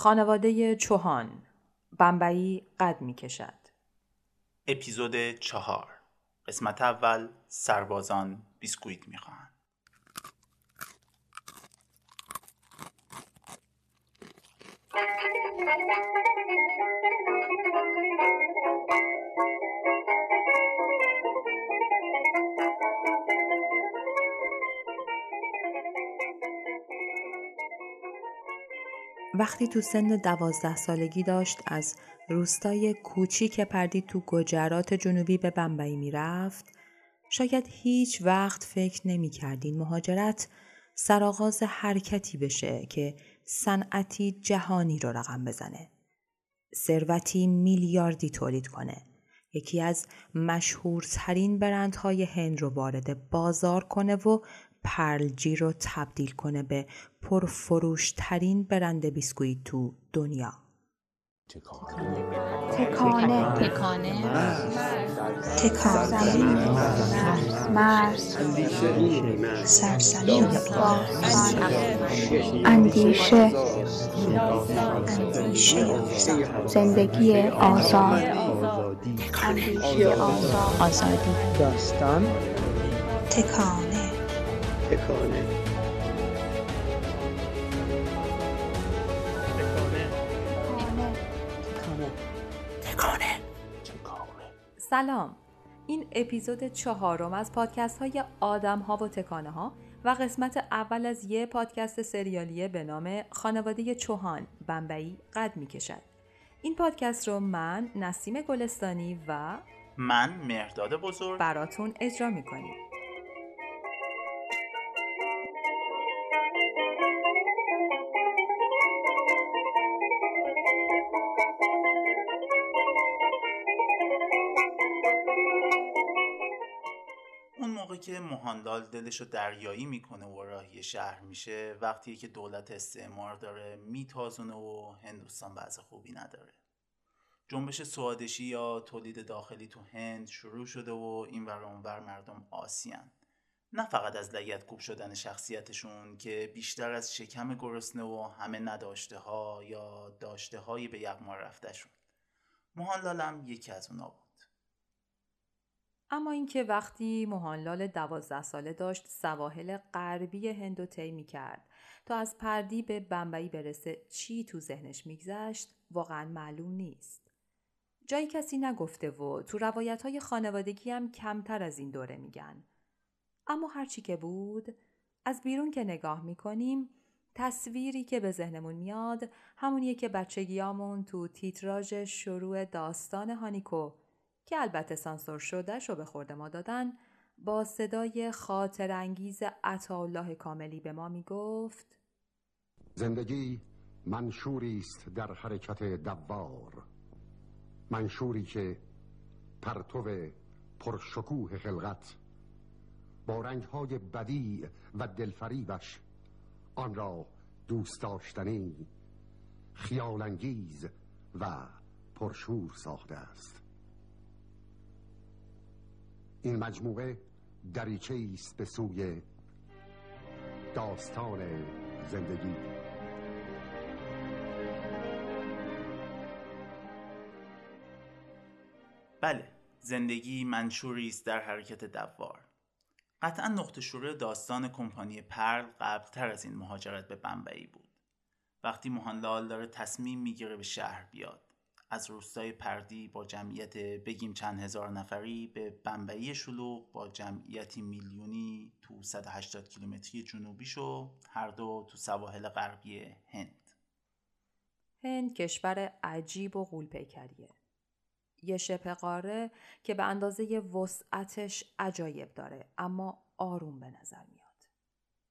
خانواده چوهان بمبئی قد می کشد اپیزود چهار. قسمت اول سربازان بیسکویت می‌خواهند. وقتی تو سن دوازده سالگی داشت از روستای کوچیک پردی تو گجرات جنوبی به بمبئی می‌رفت شاید هیچ وقت فکر نمی کردین مهاجرت سرآغاز حرکتی بشه که صنعتی جهانی رو رقم بزنه. ثروتی میلیاردی تولید کنه. یکی از مشهورترین برندهای هند رو وارد بازار کنه و پرلجی رو تبدیل کنه به پرفروشترین برند بیسکویت تو دنیا. تکانه. تکانه. تکانه. مرز سرزمین. اندیشه. اندیشه. زندگی آزاد. اندیشه آزاد. آزادی داستان. تکانه تکانه سلام این اپیزود چهارم از پادکست های آدم ها و تکانه ها و قسمت اول از یه پادکست سریالیه به نام خانواده چوهان بمبئی قد می کشد. این پادکست رو من نسیم گلستانی و من مهرداد بزرگ براتون اجرا می کنیم. مهاندال دلشو دریایی می‌کنه و راهی شهر میشه وقتی که دولت استعمار داره میتازونه و هندوستان وضع خوبی نداره. جنبش سوادشی یا تولید داخلی تو هند شروع شده و این ور اونور مردم آسیان. نه فقط از لگت کوب شدن شخصیتشون که بیشتر از شکم گرسنه و همه نداشته ها یا داشته هایی به یغما رفتشون مهانلالم یکی از اونا بود. اما اینکه وقتی موهانلال دوازده ساله داشت سواحل غربی هندو طی کرد تا از پردی به بمبئی برسه چی تو ذهنش میگذشت واقعا معلوم نیست. جایی کسی نگفته و تو روایت های خانوادگی هم کمتر از این دوره میگن. اما هرچی که بود از بیرون که نگاه می‌کنیم تصویری که به ذهنمون میاد همونیه که بچگیامون تو تیتراژ شروع داستان هانیکو که البته سانسور شدهش رو به خورده ما دادن با صدای خاطر انگیز عطاالله کاملی به ما می‌گفت زندگی منشوری است در حرکت دوار. منشوری که پرتو پرشکوه خلقت با رنگهای بدی و دلفریبش آن را دوست داشتنی خیالانگیز و پرشور ساخته است. این مجموعه دریچه است به سوی داستان زندگی. بله زندگی منشوری است در حرکت دوار. قطعا نقطه شروع داستان کمپانی پرل قبلتر از این مهاجرت به بمبئی بود. وقتی مهانلال داره تصمیم می‌گیره به شهر بیاد. از روستای پردی با جمعیت بگیم چند هزار نفری به بمبئی شلوغ با جمعیتی میلیونی تو 180 کیلومتری جنوبیشو هر دو تو سواحل غربی هند هند کشور عجیب و غولپیکریه. یه شبه قاره که به اندازه وسعتش عجایب داره اما آروم به نظر میاد.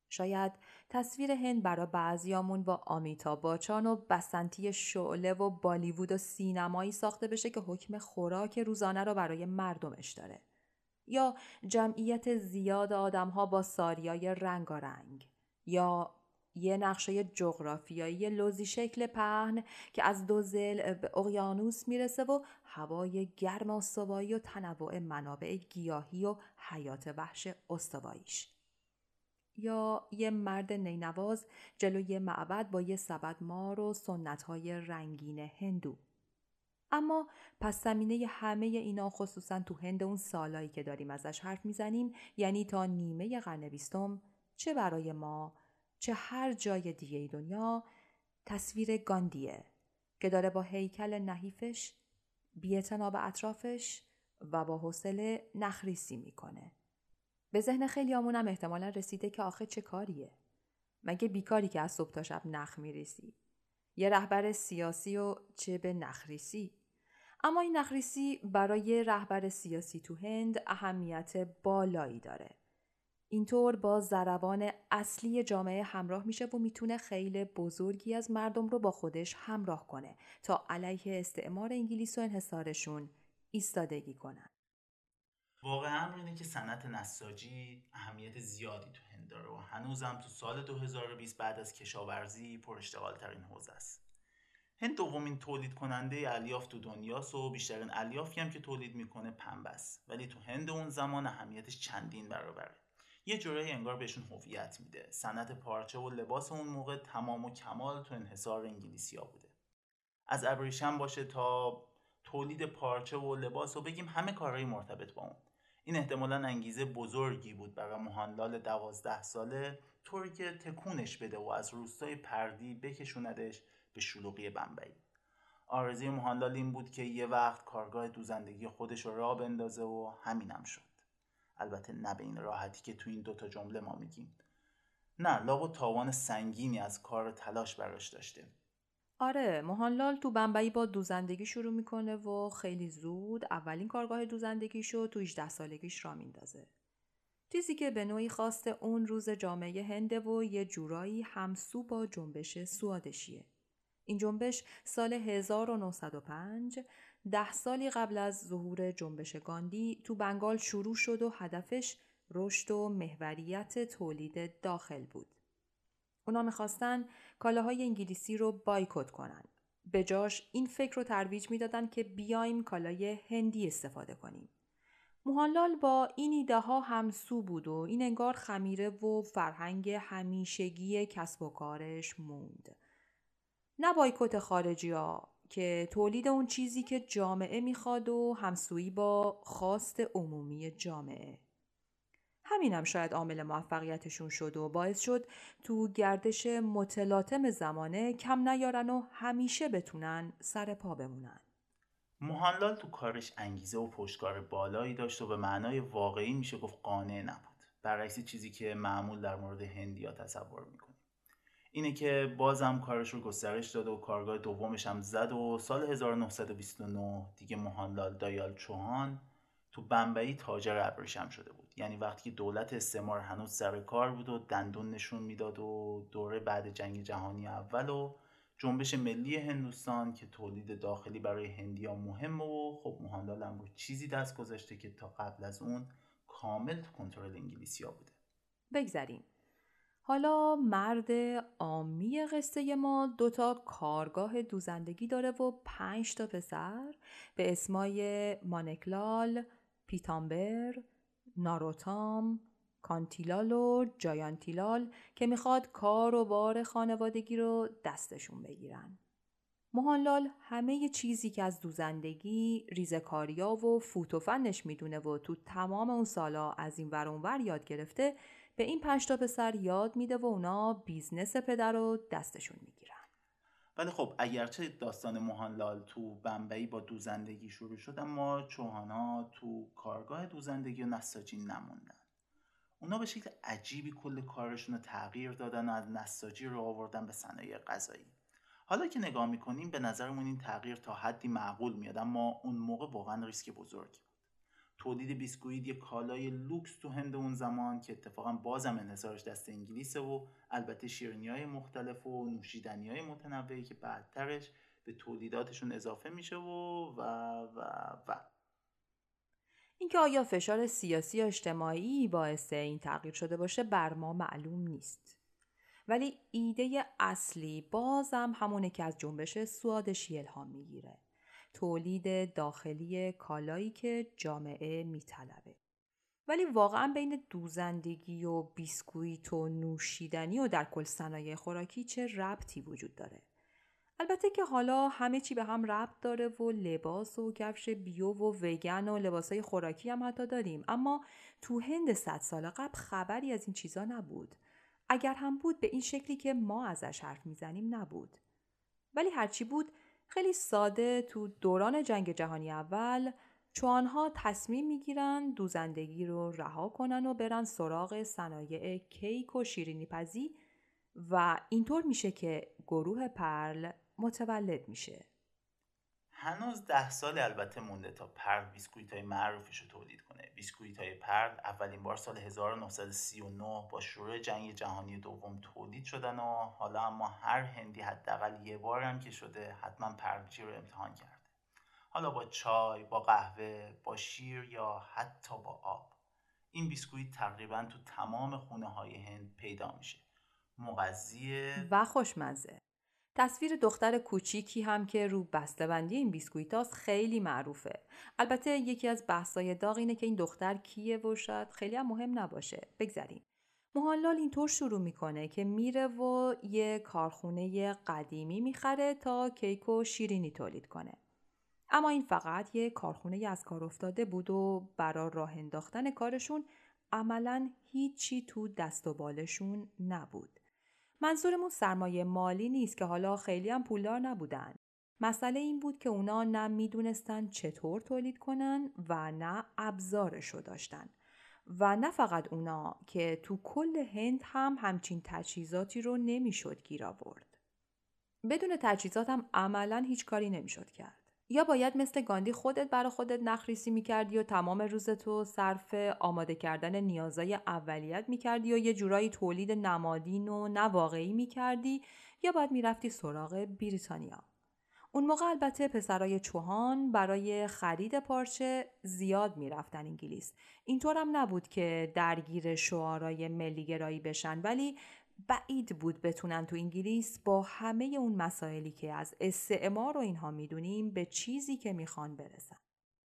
شاید تصویر هند برا بعضیامون با آمیتا باچان و بسنتی شعله و بالیوود و سینمایی ساخته بشه که حکم خوراک روزانه رو برای مردمش داره. یا جمعیت زیاد آدمها با ساریای رنگارنگ یا یه نقشه جغرافیایی لوزی شکل پهن که از دو زل به اقیانوس می‌رسه و هوای گرم استوایی و تنوع منابع گیاهی و حیات وحش استواییش. یا یه مرد نینواز جلوی معبد با یه سبد مار و سنتهای رنگین هندو. اما پس زمینه همه اینا خصوصا تو هند اون سالایی که داریم ازش حرف می‌زنیم یعنی تا نیمه قرن بیستم چه برای ما چه هر جای دیگه دنیا تصویر گاندیه که داره با هیکل نحیفش بیعتنا به اطرافش و با حوصله نخریسی می‌کنه. به ذهن خیلی هم احتمالا رسیده که آخه چه کاریه؟ مگه بیکاری که از صبح تا شب نخ میریسی؟ یه رهبر سیاسی و چه به نخریسی؟ اما این نخریسی برای رهبر سیاسی تو هند اهمیت بالایی داره. اینطور با زروان اصلی جامعه همراه میشه و می‌تونه خیلی بزرگی از مردم رو با خودش همراه کنه تا علیه استعمار انگلیس و انحصارشون ایستادگی کنن. واقعا اینه که صنعت نساجی اهمیت زیادی تو هند داره و هنوزم تو سال 2020 بعد از کشاورزی پر اشتغال ترین حوزه است. هند دومین تولید کننده الیاف تو دنیاست و بیشترین الیافی هم که تولید می‌کنه پنبه است. ولی تو هند اون زمان اهمیتش چندین برابره. یه جورایی انگار بهشون هویت میده. صنعت پارچه و لباس اون موقع تمام و کمال تو انحصار انگلیسیا بوده. از ابریشم باشه تا تولید پارچه و لباس و بگیم همه کارهای مرتبط با اون. این احتمالا انگیزه بزرگی بود برای مهانلال دوازده ساله طوری که تکونش بده و از روستای پردی بکشوندش به شلوغی بمبئی. آرزوی مهانلال این بود که یه وقت کارگاه دوزندگی خودش رو راه بندازه و همینم شد. البته نه به این راحتی که تو این دوتا جمله ما میگیم. نه لابا تاوان سنگینی از کار تلاش براش داشته. آره مهانلال تو بمبئی با دوزندگی شروع می‌کنه و خیلی زود اولین کارگاه دوزندگیشو تو 18 سالگیش را میندازه. چیزی که به نوعی خواست اون روز جامعه هنده و یه جورایی همسو با جنبش سوادشیه. این جنبش سال 1905 ده سالی قبل از ظهور جنبش گاندی تو بنگال شروع شد و هدفش رشد و محوریت تولید داخل بود. اونا می‌خواستن کالاهای انگلیسی رو بایکوت کنن. به جاش این فکر رو ترویج می‌دادن که بیایم کالای هندی استفاده کنیم. موهانلال با این ایده ها همسو بود و این انگار خمیره و فرهنگ همیشگی کسب و کارش موند. نه بایکوت خارجی ها که تولید اون چیزی که جامعه می‌خواد و همسویی با خواست عمومی جامعه. همینم شاید عامل موفقیتشون شد و باعث شد تو گردش متلاطم زمانه کم نیارن و همیشه بتونن سر پا بمونن. موهانلال تو کارش انگیزه و پشتکار بالایی داشت و به معنای واقعی میشه گفت قانع نبود. برعکس چیزی که معمول در مورد هندیا تصور می‌کنیم. اینه که بازم کارش رو گسترش داد و کارگاه دومش هم زد و سال 1929 دیگه موهانلال دایال چوهان تو بمبئی تاجر ابریشم شده بود یعنی وقتی که دولت استعمار هنوز سر کار بود و دندون نشون می‌داد و دوره بعد جنگ جهانی اول و جنبش ملی هندوستان که تولید داخلی برای هندیا مهم و خب موهانلال هم چیزی دست گذاشته که تا قبل از اون کامل کنترل انگلیسیا بوده. بگذریم. حالا مرد آمی قصه ما دوتا کارگاه دوزندگی داره و پنج تا پسر به اسمای مانکلال، پیتامبر، ناروتام، کانتیلال و جایانتیلال که می‌خواد کار و بار خانوادگی رو دستشون بگیرن. موهانلال همه چیزی که از دوزندگی، ریزکاریا و فوتوفنش می‌دونه و تو تمام اون سالا از این ور ور یاد گرفته به این پنج تا پسر یاد میده و اونا business پدر رو دستشون می‌گیرن. ولی خب اگرچه داستان موهانلال تو بمبئی با دوزندگی شروع شد اما چوهانا تو کارگاه دوزندگی و نساجی نموندن. اونا به شکل عجیبی کل کارشون رو تغییر دادن و از نساجی رو آوردن به صنایع غذایی. حالا که نگاه می‌کنیم به نظرمون این تغییر تا حدی معقول میاد اما اون موقع واقعا ریسک بزرگی تولید بیسکویت یه کالای لوکس تو هند اون زمان که اتفاقا بازم انحصارش دست انگلیسه و البته شیرنی های مختلف و نوشیدنی های متنوعی که بعدترش به تولیداتشون اضافه میشه و و و و اینکه آیا فشار سیاسی یا اجتماعی باعث این تغییر شده باشه بر ما معلوم نیست. ولی ایده اصلی بازم همونه که از جنبش سوادشی الهام می‌گیره. تولید داخلی کالایی که جامعه میطلبه. ولی واقعا بین دوزندگی و بیسکویت و نوشیدنی و در کل صنایع خوراکی چه ربطی وجود داره؟ البته که حالا همه چی به هم ربط داره و لباس و کفش بیو و وگن و لباسای خوراکی هم حتی داریم. اما تو هند صد سال قبل خبری از این چیزا نبود. اگر هم بود به این شکلی که ما ازش حرف می‌زنیم نبود. ولی هرچی بود خیلی ساده تو دوران جنگ جهانی اول چوانها تصمیم می‌گیرن دوزندگی رو رها کنن و برن سراغ صنایع کیک و شیرینی پزی و اینطور میشه که گروه Parle متولد میشه. هنوز ده سال البته مونده تا Parle بیسکویت های معروفش رو تولید کنه. بیسکویت های Parle اولین بار سال 1939 با شروع جنگ جهانی دوم تولید شدن و حالا اما هر هندی حداقل یه بار هم که شده حتما Parle-G رو امتحان کرده. حالا با چای، با قهوه، با شیر یا حتی با آب. این بیسکویت تقریبا تو تمام خونه های هند پیدا میشه. مغذیه و خوشمزه. تصویر دختر کوچیکی هم که رو بسته‌بندی این بیسکویتاست خیلی معروفه. البته یکی از بحثای داغ اینه که این دختر کیه و شاید خیلی هم مهم نباشه. بگذریم. موهانلال اینطور شروع می‌کنه که میره و یه کارخونه قدیمی می‌خره تا کیک و شیرینی تولید کنه. اما این فقط یه کارخونه از کار افتاده بود و برا راه انداختن کارشون عملا هیچی تو دست و بالشون نبود. منظورمون سرمایه مالی نیست که حالا خیلی هم پولدار نبودن. مسئله این بود که اونا نه می‌دونستن چطور تولید کنن و نه ابزارشو داشتن. و نه فقط اونا که تو کل هند هم همچین تجهیزاتی رو نمی‌شد گیر آورد. بدون تجهیزات هم عملا هیچ کاری نمی‌شد کرد. یا باید مثل گاندی خودت برا خودت نخریسی می‌کردی و تمام روزتو صرف آماده کردن نیازای اولیت می‌کردی و یه جورایی تولید نمادین و نواقعی می‌کردی یا باید می‌رفتی سراغ بریتانیا. اون موقع البته پسرای چوهان برای خرید پارچه زیاد می‌رفتن انگلیس. اینطور هم نبود که درگیر شعارای ملیگرایی بشن ولی بعید بود بتونن تو انگلیس با همه اون مسائلی که از استعمار و اینها می‌دونیم به چیزی که می‌خوان برسن.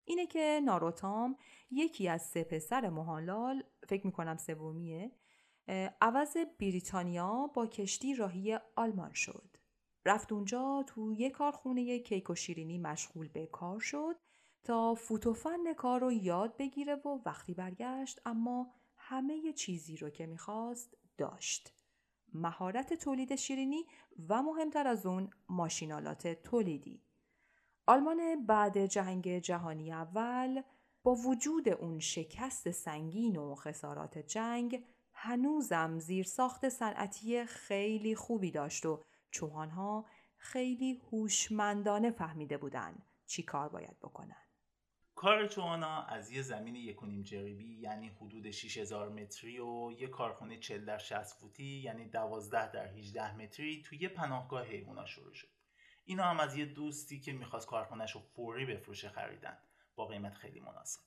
اینه که ناروتام یکی از سه پسر مهالال فکر می‌کنم سومیه عوض بریتانیا با کشتی راهی آلمان شد. رفت اونجا تو یه کارخونه کیک و شیرینی مشغول به کار شد تا فوتوفن کار رو یاد بگیره و وقتی برگشت اما همه چیزی رو که می‌خواست داشت. مهارت تولید شیرینی و مهمتر از اون ماشینالات تولیدی. آلمان بعد جنگ جهانی اول با وجود اون شکست سنگین و خسارات جنگ هنوزم زیر ساخت صنعتی خیلی خوبی داشت و چوهانها خیلی هوشمندانه فهمیده بودن چی کار باید بکنن. کار چوانا از یه زمین یکونیم جریبی یعنی حدود 6000 متری و یه کارخونه 40 در 60 فوتی یعنی 12 در 18 متری توی یه پناهگاه حیوونا شروع شد. اینا هم از یه دوستی که می‌خواست کارخونهش رو فوری بفروشه خریدن. با قیمت خیلی مناسب.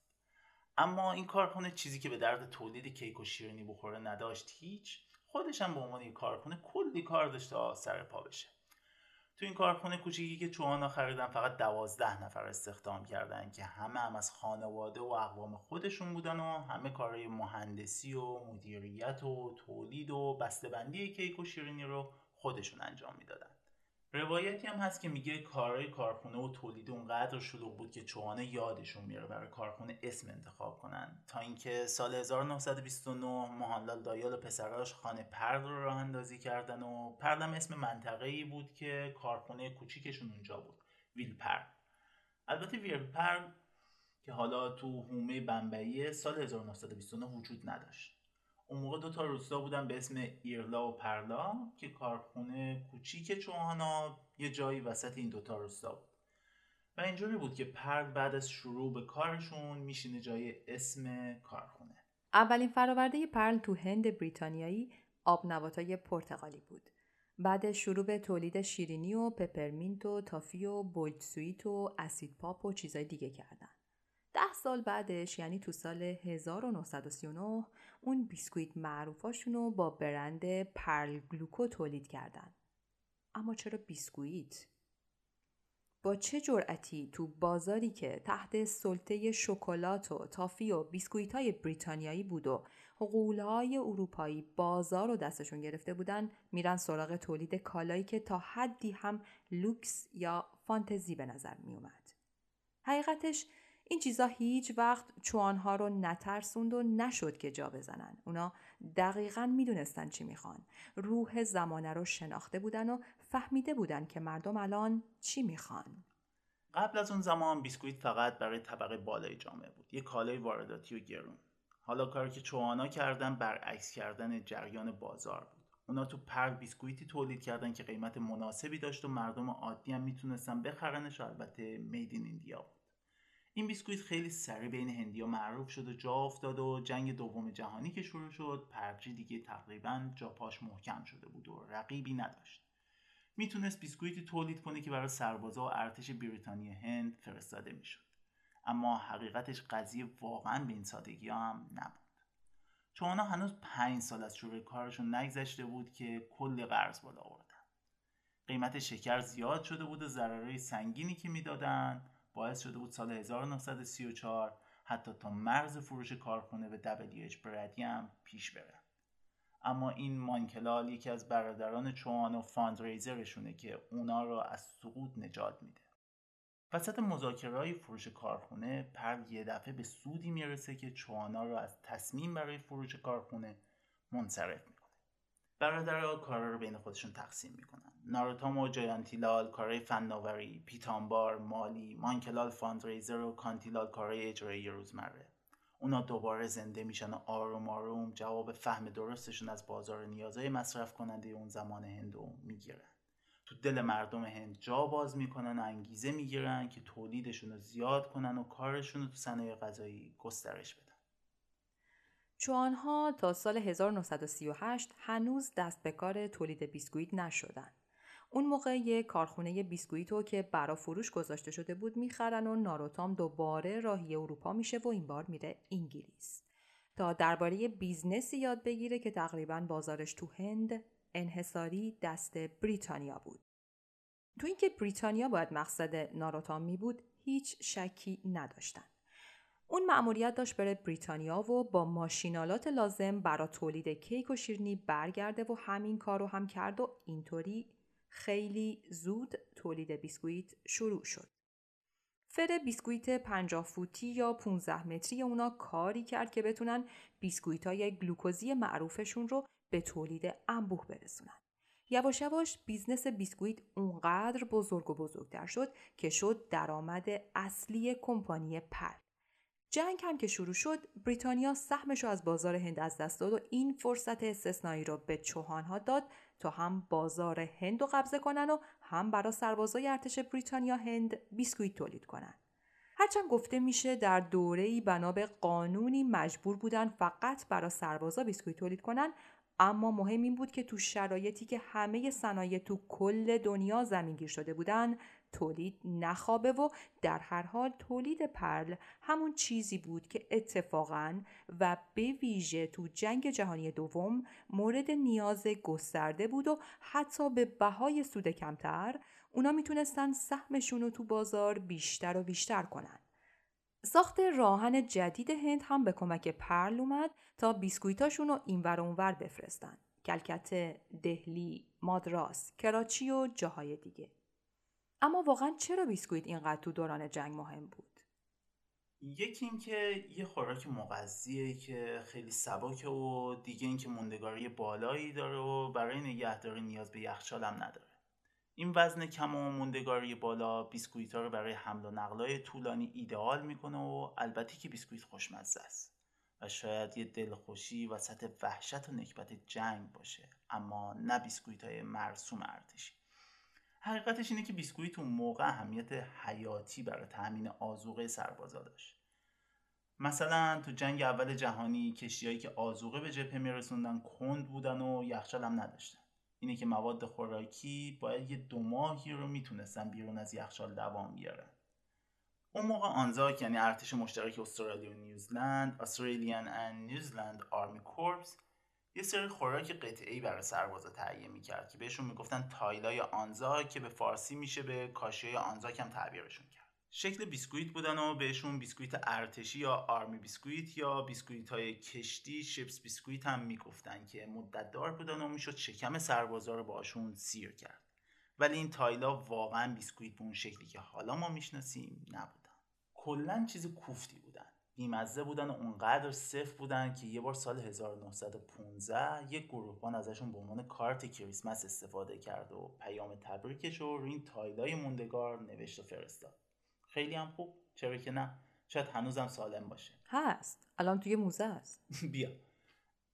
اما این کارخونه چیزی که به درد تولید کیک و شیرینی بخوره نداشت هیچ خودش هم به عنوان یک کارخونه کلی کار داشته تا سر پا بشه. تو این کارخونه کوچیکی که چوانا خریدن فقط دوازده نفر استخدام کردن که همه هم از خانواده و اقوام خودشون بودن و همه کارهای مهندسی و مدیریت و تولید و بسته‌بندی کیک و شیرینی رو خودشون انجام می‌دادن. روایتی هم هست که میگه کارهای کارخونه و تولید اونقدر شلوغ بود که چوانه یادشون میره برای کارخونه اسم انتخاب کنن. تا اینکه سال 1929 مهانلال دایال و پسراش خانه پرد رو راه اندازی کردن و پردم اسم منطقه ای بود که کارخونه کوچیکشون اونجا بود ویل پرد البته ویل پرد که حالا تو هومه بمبئی سال 1929 وجود نداشت. اون موقع دو تا روستا بودن به اسم ایرلا و پرلا که کارخونه کوچیک چوهانا یه جایی وسط این دوتا روستا بود. و اینجوری بود که Parle بعد از شروع به کارشون میشینه جای اسم کارخونه. اولین فراورده Parle تو هند بریتانیایی آب نباتای پرتقالی بود. بعد شروع به تولید شیرینی و peppermint و تافی و boiled sweet و acid pop و چیزای دیگه کردن. ده سال بعدش یعنی تو سال 1939 اون بیسکویت معروفاشون رو با برند Parle Gluco تولید کردن. اما چرا بیسکویت؟ با چه جرأتی تو بازاری که تحت سلطه شکلات و تافی و بیسکویت های بریتانیایی بود و های اروپایی بازار رو دستشون گرفته بودن میرن سراغ تولید کالایی که تا حدی هم لوکس یا فانتزی به نظر میومد. حقیقتش این چیزا هیچ وقت چوانها رو نترسوند و نشد که جا بزنن. اونا دقیقا می‌دونستن چی می‌خوان. روح زمانه رو شناخته بودن و فهمیده بودن که مردم الان چی می‌خوان. قبل از اون زمان بیسکویت فقط برای طبقه بالای جامعه بود. یه کالای وارداتی و گرون. حالا کاری که چوانا کردن برعکس کردن جریان بازار بود. اونا تو پر بیسکویتی تولید کردن که قیمت مناسبی داشت و مردم عادی هم می‌تونستن بخرنش البته میدین ایندیا بود. این بیسکویت خیلی سریع بین هندیا معروف شد و جا افتاد و جنگ دوم جهانی که شروع شد. پرچی دیگه تقریبا جا پاش محکم شده بود و رقیبی نداشت. می‌تونست بیسکویتی تولید کنه که برای سربازا و ارتش بریتانیا هند فرستاده می‌شد. اما حقیقتش قضیه واقعا به این سادگی هم نبود. چون هنوز پنج سال از شروع کارشون نگذشته بود که کل قرض بالا آوردن. قیمت شکر زیاد شده بود و ضررهای سنگینی که می‌دادن. باعث شده بود سال 1934 حتی تا مرز فروش کارخونه به WH Brady هم پیش بره. اما این مانکلال یکی از برادران چوان و fundraiser شونه که اونا را از سقوط نجات میده. وسط مذاکره های فروش کارخونه Parle یه دفعه به سودی می‌رسه که چوانا را از تصمیم برای فروش کارخونه منصرف می‌کنه. برادرها کارا رو بین خودشون تقسیم می‌کنن. ناروتام و جایانتیلال کارهای فناوری پیتانبار مالی مانکلال fundraiser و کانتیلال کارهای اجرایی روزمره. اونا دوباره زنده میشن و آروم آروم جواب فهم درستشون از بازار نیازهای مصرف کننده اون زمان هندو می‌گیرن. تو دل مردم هند جا باز می‌کنن و انگیزه می‌گیرن که تولیدشون رو زیاد کنن و کارشون رو تو صنایع غذایی گسترش بدن. چوانها تا سال 1938 هنوز دست به کار تولید بیسکویت نشدن. اون موقع یه کارخونه بیسکویتو که برا فروش گذاشته شده بود می‌خرن و ناروتام دوباره راهی اروپا میشه و این بار میره انگلیس تا درباره بیزنسی یاد بگیره که تقریبا بازارش تو هند انحصاری دست بریتانیا بود. تو اینکه بریتانیا باید مقصد ناروتام می بود هیچ شکی نداشتن. اون مأموریت داشت بره بریتانیا و با ماشین‌آلات لازم برای تولید کیک و شیرنی برگرده و همین کار رو هم کرد و اینطوری خیلی زود تولید بیسکویت شروع شد. فر بیسکویت 50 فوتی یا 15 متری اونا کاری کرد که بتونن بیسکویت های گلوکوزی معروفشون رو به تولید انبوه برسونن. یواش یواش بیزنس بیسکویت اونقدر بزرگ و بزرگتر شد که شد درآمد اصلی کمپانی Parle. جنگ هم که شروع شد بریتانیا سهمش رو از بازار هند از دست داد و این فرصت استثنایی رو به چوهانها داد تا هم بازار هند رو قبضه کنن و هم برای سربازای ارتش بریتانیا هند بیسکویت تولید کنن. هرچند گفته میشه در دوره‌ای بنا به قانونی مجبور بودن فقط برای سربازا بیسکویت تولید کنن اما مهم این بود که تو شرایطی که همه صنایع تو کل دنیا زمینگیر شده بودن تولید نخوابه و در هر حال تولید پرل همون چیزی بود که اتفاقا و به ویژه تو جنگ جهانی دوم مورد نیاز گسترده بود و حتی به بهای سود کمتر اونا می‌تونستن سهمشون رو تو بازار بیشتر و بیشتر کنن. ساخت راهن جدید هند هم به کمک پرل اومد تا بیسکویتاشون رو اینور اونور بفرستن. کلکته، دهلی، مادراس، کراچی و جاهای دیگه. اما واقعا چرا بیسکویت اینقدر تو دوران جنگ مهم بود؟ یکی اینکه یه خوراک مغذیه که خیلی سبکه و دیگه اینکه موندگاری بالایی داره و برای نگهداری نیاز به یخچال هم نداره. این وزن کم و موندگاری بالا بیسکویت ها رو برای حمل و نقلای طولانی ایدئال می‌کنه و البته که بیسکویت خوشمزه است و شاید یه دلخوشی وسط وحشت و نکبت جنگ باشه اما نه بیسکویت های مرسوم ارتشی حقیقتش اینه که بیسکویت اون موقع اهمیت حیاتی برای تامین آزوقه سربازا داشت. مثلا تو جنگ اول جهانی کشتیهایی که آزوقه به جبهه میرسوندن کند بودن و یخچال هم نداشتن. اینه که مواد خوراکی باید یه دو ماهی رو می‌تونستن بیرون از یخچال دوام بیارن. اون موقع آنزاک یعنی ارتش مشترک استرالیا و نیوزلند Australian and New Zealand Army Corps یه سری خوراک قطعی برای سربازا تهیه می‌کرد که بهشون می‌گفتن tile ای آنزاک که به فارسی میشه به کاشی آنزاکم تعبیرشون کرد. شکل بیسکویت بودن و بهشون بیسکویت ارتشی یا army biscuit یا بیسکویت های کشتی ship's biscuit هم می‌گفتن که مدت دار بودن و می‌شد شکم سربازا رو باشون سیر کرد. ولی این tile ا واقعا بیسکویت به اون شکلی که حالا ما می‌شناسیم نبودن. کلا چیز کوفتی بودن. بیمزه بودن و اونقدر سفت بودن که یه بار سال 1915 یک گروهبان ازشون به عنوان کارت کریسمس استفاده کرد و پیام تبریکش رو روی این tile ای موندگار نوشت و فرستاد. خیلی هم خوب چرا که نه؟ شاید هنوزم سالم باشه. هست. الان توی موزه است بیا.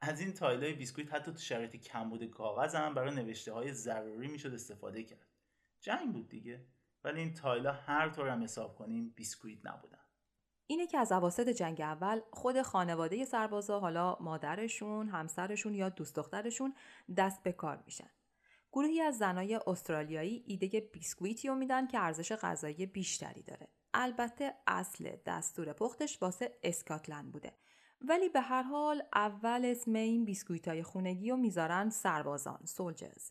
از این tile ای بیسکویت حتی تو شرایط کمبود کاغذ هم برای نوشته های ضروری می‌شد استفاده کرد. جنگ بود دیگه ولی این tile ا هر طور هم حساب کنیم بیسکویت نبودن. اینه که از اواسط جنگ اول خود خانواده سربازا حالا مادرشون، همسرشون یا دوست دخترشون دست به کار میشن. گروهی از زنای استرالیایی ایده بیسکویتی رو میدن که ارزش غذایی بیشتری داره. البته اصل دستور پختش واسه اسکاتلند بوده. ولی به هر حال اول اسم این بیسکویت های خونگی رو می‌ذارن سربازان، soldiers.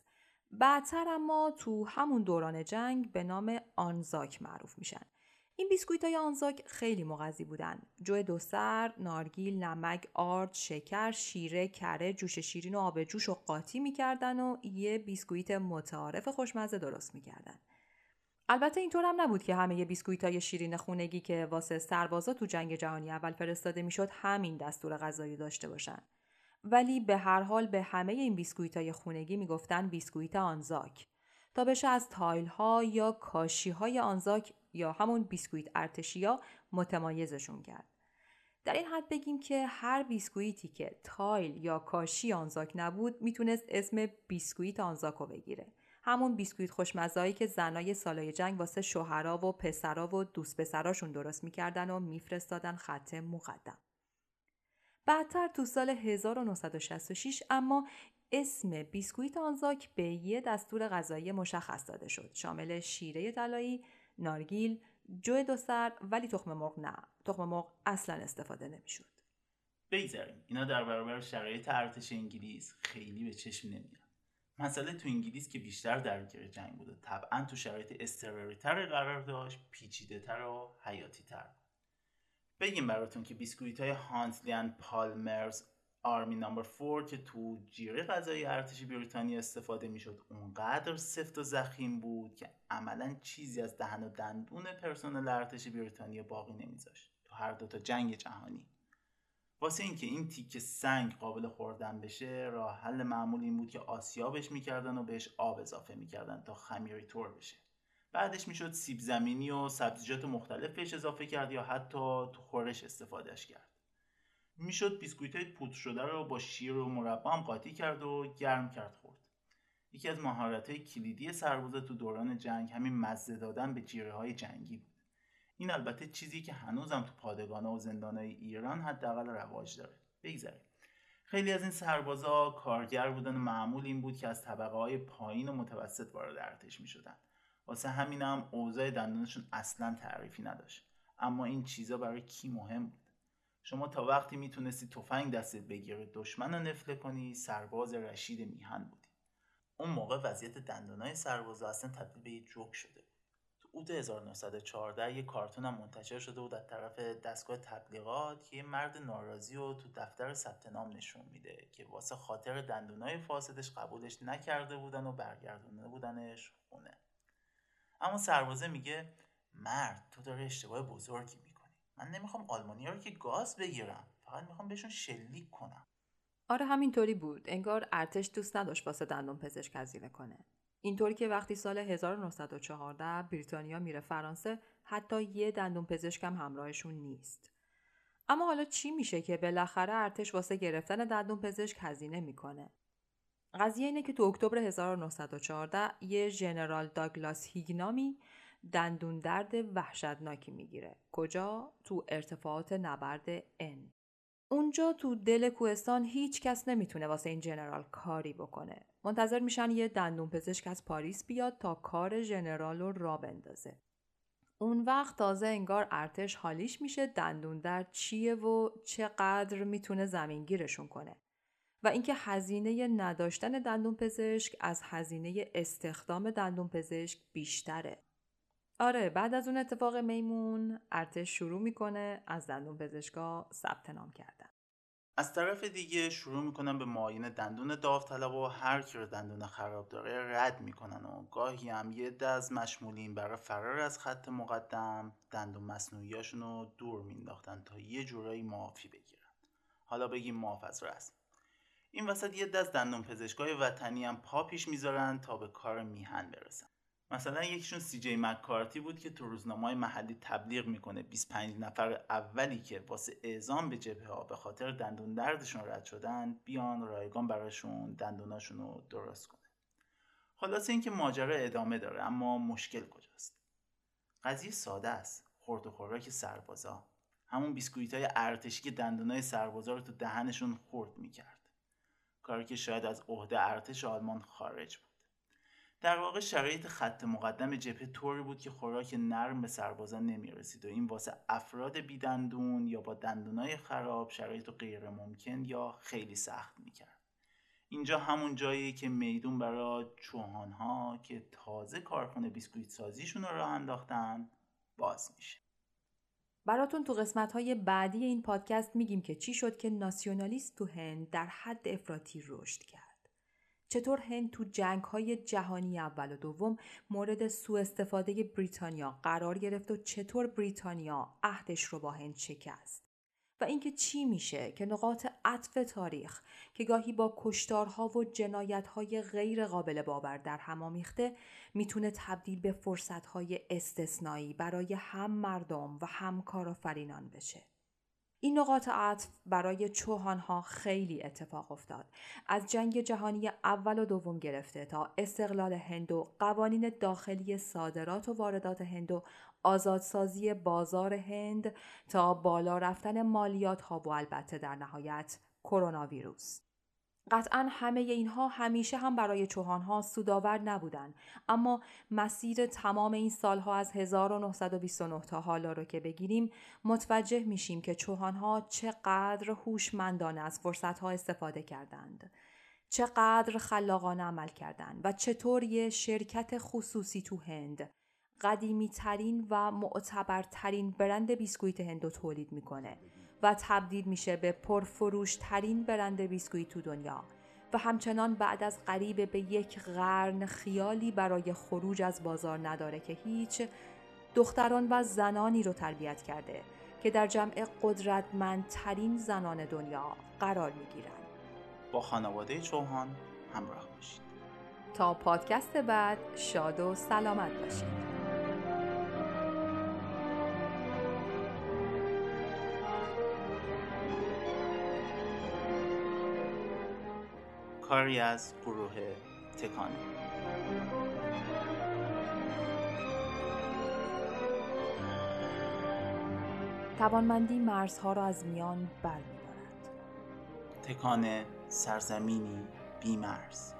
بعدتر اما تو همون دوران جنگ به نام آنزاک معروف میشن. این بیسکویت های آنزاک خیلی مغذی بودن. جو دو سر، نارگیل، نمک، آرد، شکر، شیره، کره، جوش شیرین و آب جوش و قاطی می‌کردن و یه بیسکویت متعارف خوشمزه درست می‌کردن. البته اینطور هم نبود که همه بیسکویت های شیرین خونگی که واسه سربازا تو جنگ جهانی اول فرستاده می‌شد همین دستور غذایی داشته باشن. ولی به هر حال به همه این بیسکویت های خونگی می‌گفتن بیسکویت آنزاک تا بشه از tile ها یا کاشی های آنزاک یا همون بیسکویت ارتشیا متمایزشون کرد. در این حد بگیم که هر بیسکویتی که tile یا کاشی آنزاک نبود می‌تونست اسم بیسکویت آنزاکو بگیره. همون بیسکویت خوشمزایی که زنای سالای جنگ واسه شوهرا و پسرا و دوست پسراشون درست می‌کردن و میفرستادن خط مقدم. بعدتر تو سال 1966 اما اسم بیسکویت آنزاک به یه دستور غذایی مشخص داده شد. شامل شیره طلایی، نارگیل، جو دو سر ولی تخم مرغ نه. تخم مرغ اصلا استفاده نمی‌شد. بگذاریم. اینا در برابر شرایط ارتش انگلیس خیلی به چشم نمیاد. مسئله تو انگلیس که بیشتر درگیر جنگ بود و طبعا تو شرایط اضطراری تر قرار داشت پیچیده تر و حیاتی تر بگیم براتون که بیسکویت های هانتلیان پالمرز آرمی نمبر 4 که تو جیره غذایی ارتش بریتانیا استفاده می‌شد اونقدر سفت و زخیم بود که عملا چیزی از دهن و دندون پرسنل ارتش بریتانیا باقی نمیذاشت. تو هر دوتا جنگ جهانی. واسه اینکه این تیکه سنگ قابل خوردن بشه راه حل معمول این بود که آسیابش می‌کردن و بهش آب اضافه می‌کردن تا خمیری طور بشه. بعدش می‌شد سیب زمینی و سبزیجات مختلف بهش اضافه کرد یا حتی تو خورش استفادهش کرد. می‌شد بیسکویت های پودر شده رو با شیر و مربا هم قاطی کرد و گرم کرد خورد. یکی از مهارت های کلیدی سربازا تو دوران جنگ همین مزه دادن به جیره های جنگی بود. این البته چیزی که هنوزم تو پادگانه و های ایران حداقل رواج داره. بگذاریم خیلی از این سربازا کارگر بودن و معمول این بود که از طبقه های پایین و متوسط وارد ارتش می شدن. واسه همینم هم اوضاع دندونشون اصلا تعریفی نداشت. اما این چیزا برای کی مهم بود؟ شما تا وقتی می‌تونستی تفنگ دستت بگیره دشمن رو نفله کنی سرباز رشید میهن بودی. اون موقع وضعیت دندونای سربازا اصلا تبدیل به یه جوک شده بود. تو اوت 1914 یه کارتون هم منتشر شده بود از طرف دستگاه تبلیغات که یه مرد ناراضی رو تو دفتر ثبت نام نشون میده که واسه خاطر دندونای فاسدش قبولش نکرده بودن و برگردونده بودنش خونه. اما سربازه میگه مرد تو داره اشتباه بزرگی من نمی‌خوام آلمانی رو که گاز بگیرم فقط می‌خوام بهشون شلیک کنم. آره همینطوری بود. انگار ارتش دوست نداشت واسه دندون پزشک هزینه کنه. اینطوری که وقتی سال 1914 بریتانیا میره فرانسه حتی یه دندون پزشک هم همراهشون نیست. اما حالا چی میشه که بالاخره ارتش واسه گرفتن دندون پزشک هزینه می‌کنه؟ قضیه اینه که تو اکتبر 1914 یه ژنرال داگلاس هیگنامی دندون درد وحشتناکی می‌گیره. کجا؟ تو ارتفاعات نبرد N. اونجا تو دل کوهستان هیچ کس نمی‌تونه واسه این جنرال کاری بکنه. منتظر میشن یه دندون پزشک از پاریس بیاد تا کار جنرال رو را بندازه. اون وقت تازه انگار ارتش حالیش میشه دندون درد چیه و چقدر می‌تونه زمینگیرشون کنه. و اینکه هزینه نداشتن دندون پزشک از هزینه استخدام دندون پزشک بیشتره. آره بعد از اون اتفاق میمون ارتش شروع می‌کنه از دندون پزشکا ثبت نام کردن. از طرف دیگه شروع می‌کنن به معاینه دندون داوطلب و هر کی رو دندون خراب داره رد می‌کنن و گاهی هم یه عده از مشمولین برای فرار از خط مقدم دندون مصنوعیاشون رو دور مینداختن تا یه جورایی معافی بگیرن. حالا بگیم معاف از رسم. این وسط یه از دندون پزشکای وطنی هم پا پیش می‌ذارن تا به کار میهن برسن. مثلا یکیشون سی جی مکارتی بود که تو روزنامه محلی تبلیغ می‌کنه. 25 نفر اولی که واسه اعزام به جبهه ها به خاطر دندون دردشون رد شدن بیان رایگان براشون دندوناشون رو درست کنه. خلاصه اینکه ماجرا ادامه داره اما مشکل کجاست؟ قضیه ساده است. خورد و خوراک سربازا. همون بیسکویت های ارتشی که دندونای سربازا رو تو دهنشون خورد می‌کرد. کاری که شاید از عهده ارتش آلمان خارج بود. در واقع شرایط خط مقدم جبهه طوری بود که خوراک نرم به سربازان نمی‌رسید و این واسه افراد بیدندون یا با دندونای خراب شرایط غیر ممکن یا خیلی سخت می‌کرد اینجا همون جایی که میدون برای چوهان ها که تازه کارخونه بیسکویت سازیشون رو راه انداختن باز میشه براتون تو قسمت های بعدی این پادکست میگیم که چی شد که ناسیونالیست تو هند در حد افراطی رشد کرد. چطور هند تو جنگ های جهانی اول و دوم مورد سوء استفاده بریتانیا قرار گرفت و چطور بریتانیا عهدش رو با هند شکست و اینکه چی میشه که نقاط عطف تاریخ که گاهی با کشتارها و جنایتهای غیر قابل باور در هم آمیخته می‌تونه تبدیل به فرصتهای استثنایی برای هم مردم و هم کارآفرینان بشه. این نقاط عطف برای چوهان ها خیلی اتفاق افتاد. از جنگ جهانی اول و دوم گرفته تا استقلال هند و قوانین داخلی صادرات و واردات هند و آزادسازی بازار هند تا بالا رفتن مالیات ها و البته در نهایت کرونا ویروس. قطعا همه اینها همیشه هم برای چوهانها سودآور نبودن اما مسیر تمام این سالها از 1929 تا حالا رو که بگیریم متوجه میشیم که چوهانها چقدر هوشمندانه از فرصتها استفاده کردند. چقدر خلاقانه عمل کردند و چطور یه شرکت خصوصی تو هند قدیمی ترین و معتبرترین برند بیسکویت هندو تولید می‌کنه. و تبدیل میشه به پرفروش ترین برند بیسکویت تو دنیا. و همچنان بعد از قریب به یک قرن خیالی برای خروج از بازار نداره که هیچ دختران و زنانی رو تربیت کرده که در جمع قدرتمندترین زنان دنیا قرار می‌گیرن با خانواده چوهان همراه باشید. تا پادکست بعد شاد و سلامت باشید. کاری از گروه تکانه توانمندی مرزها را از میان برمیدارد. تکانه سرزمینی بیمرز.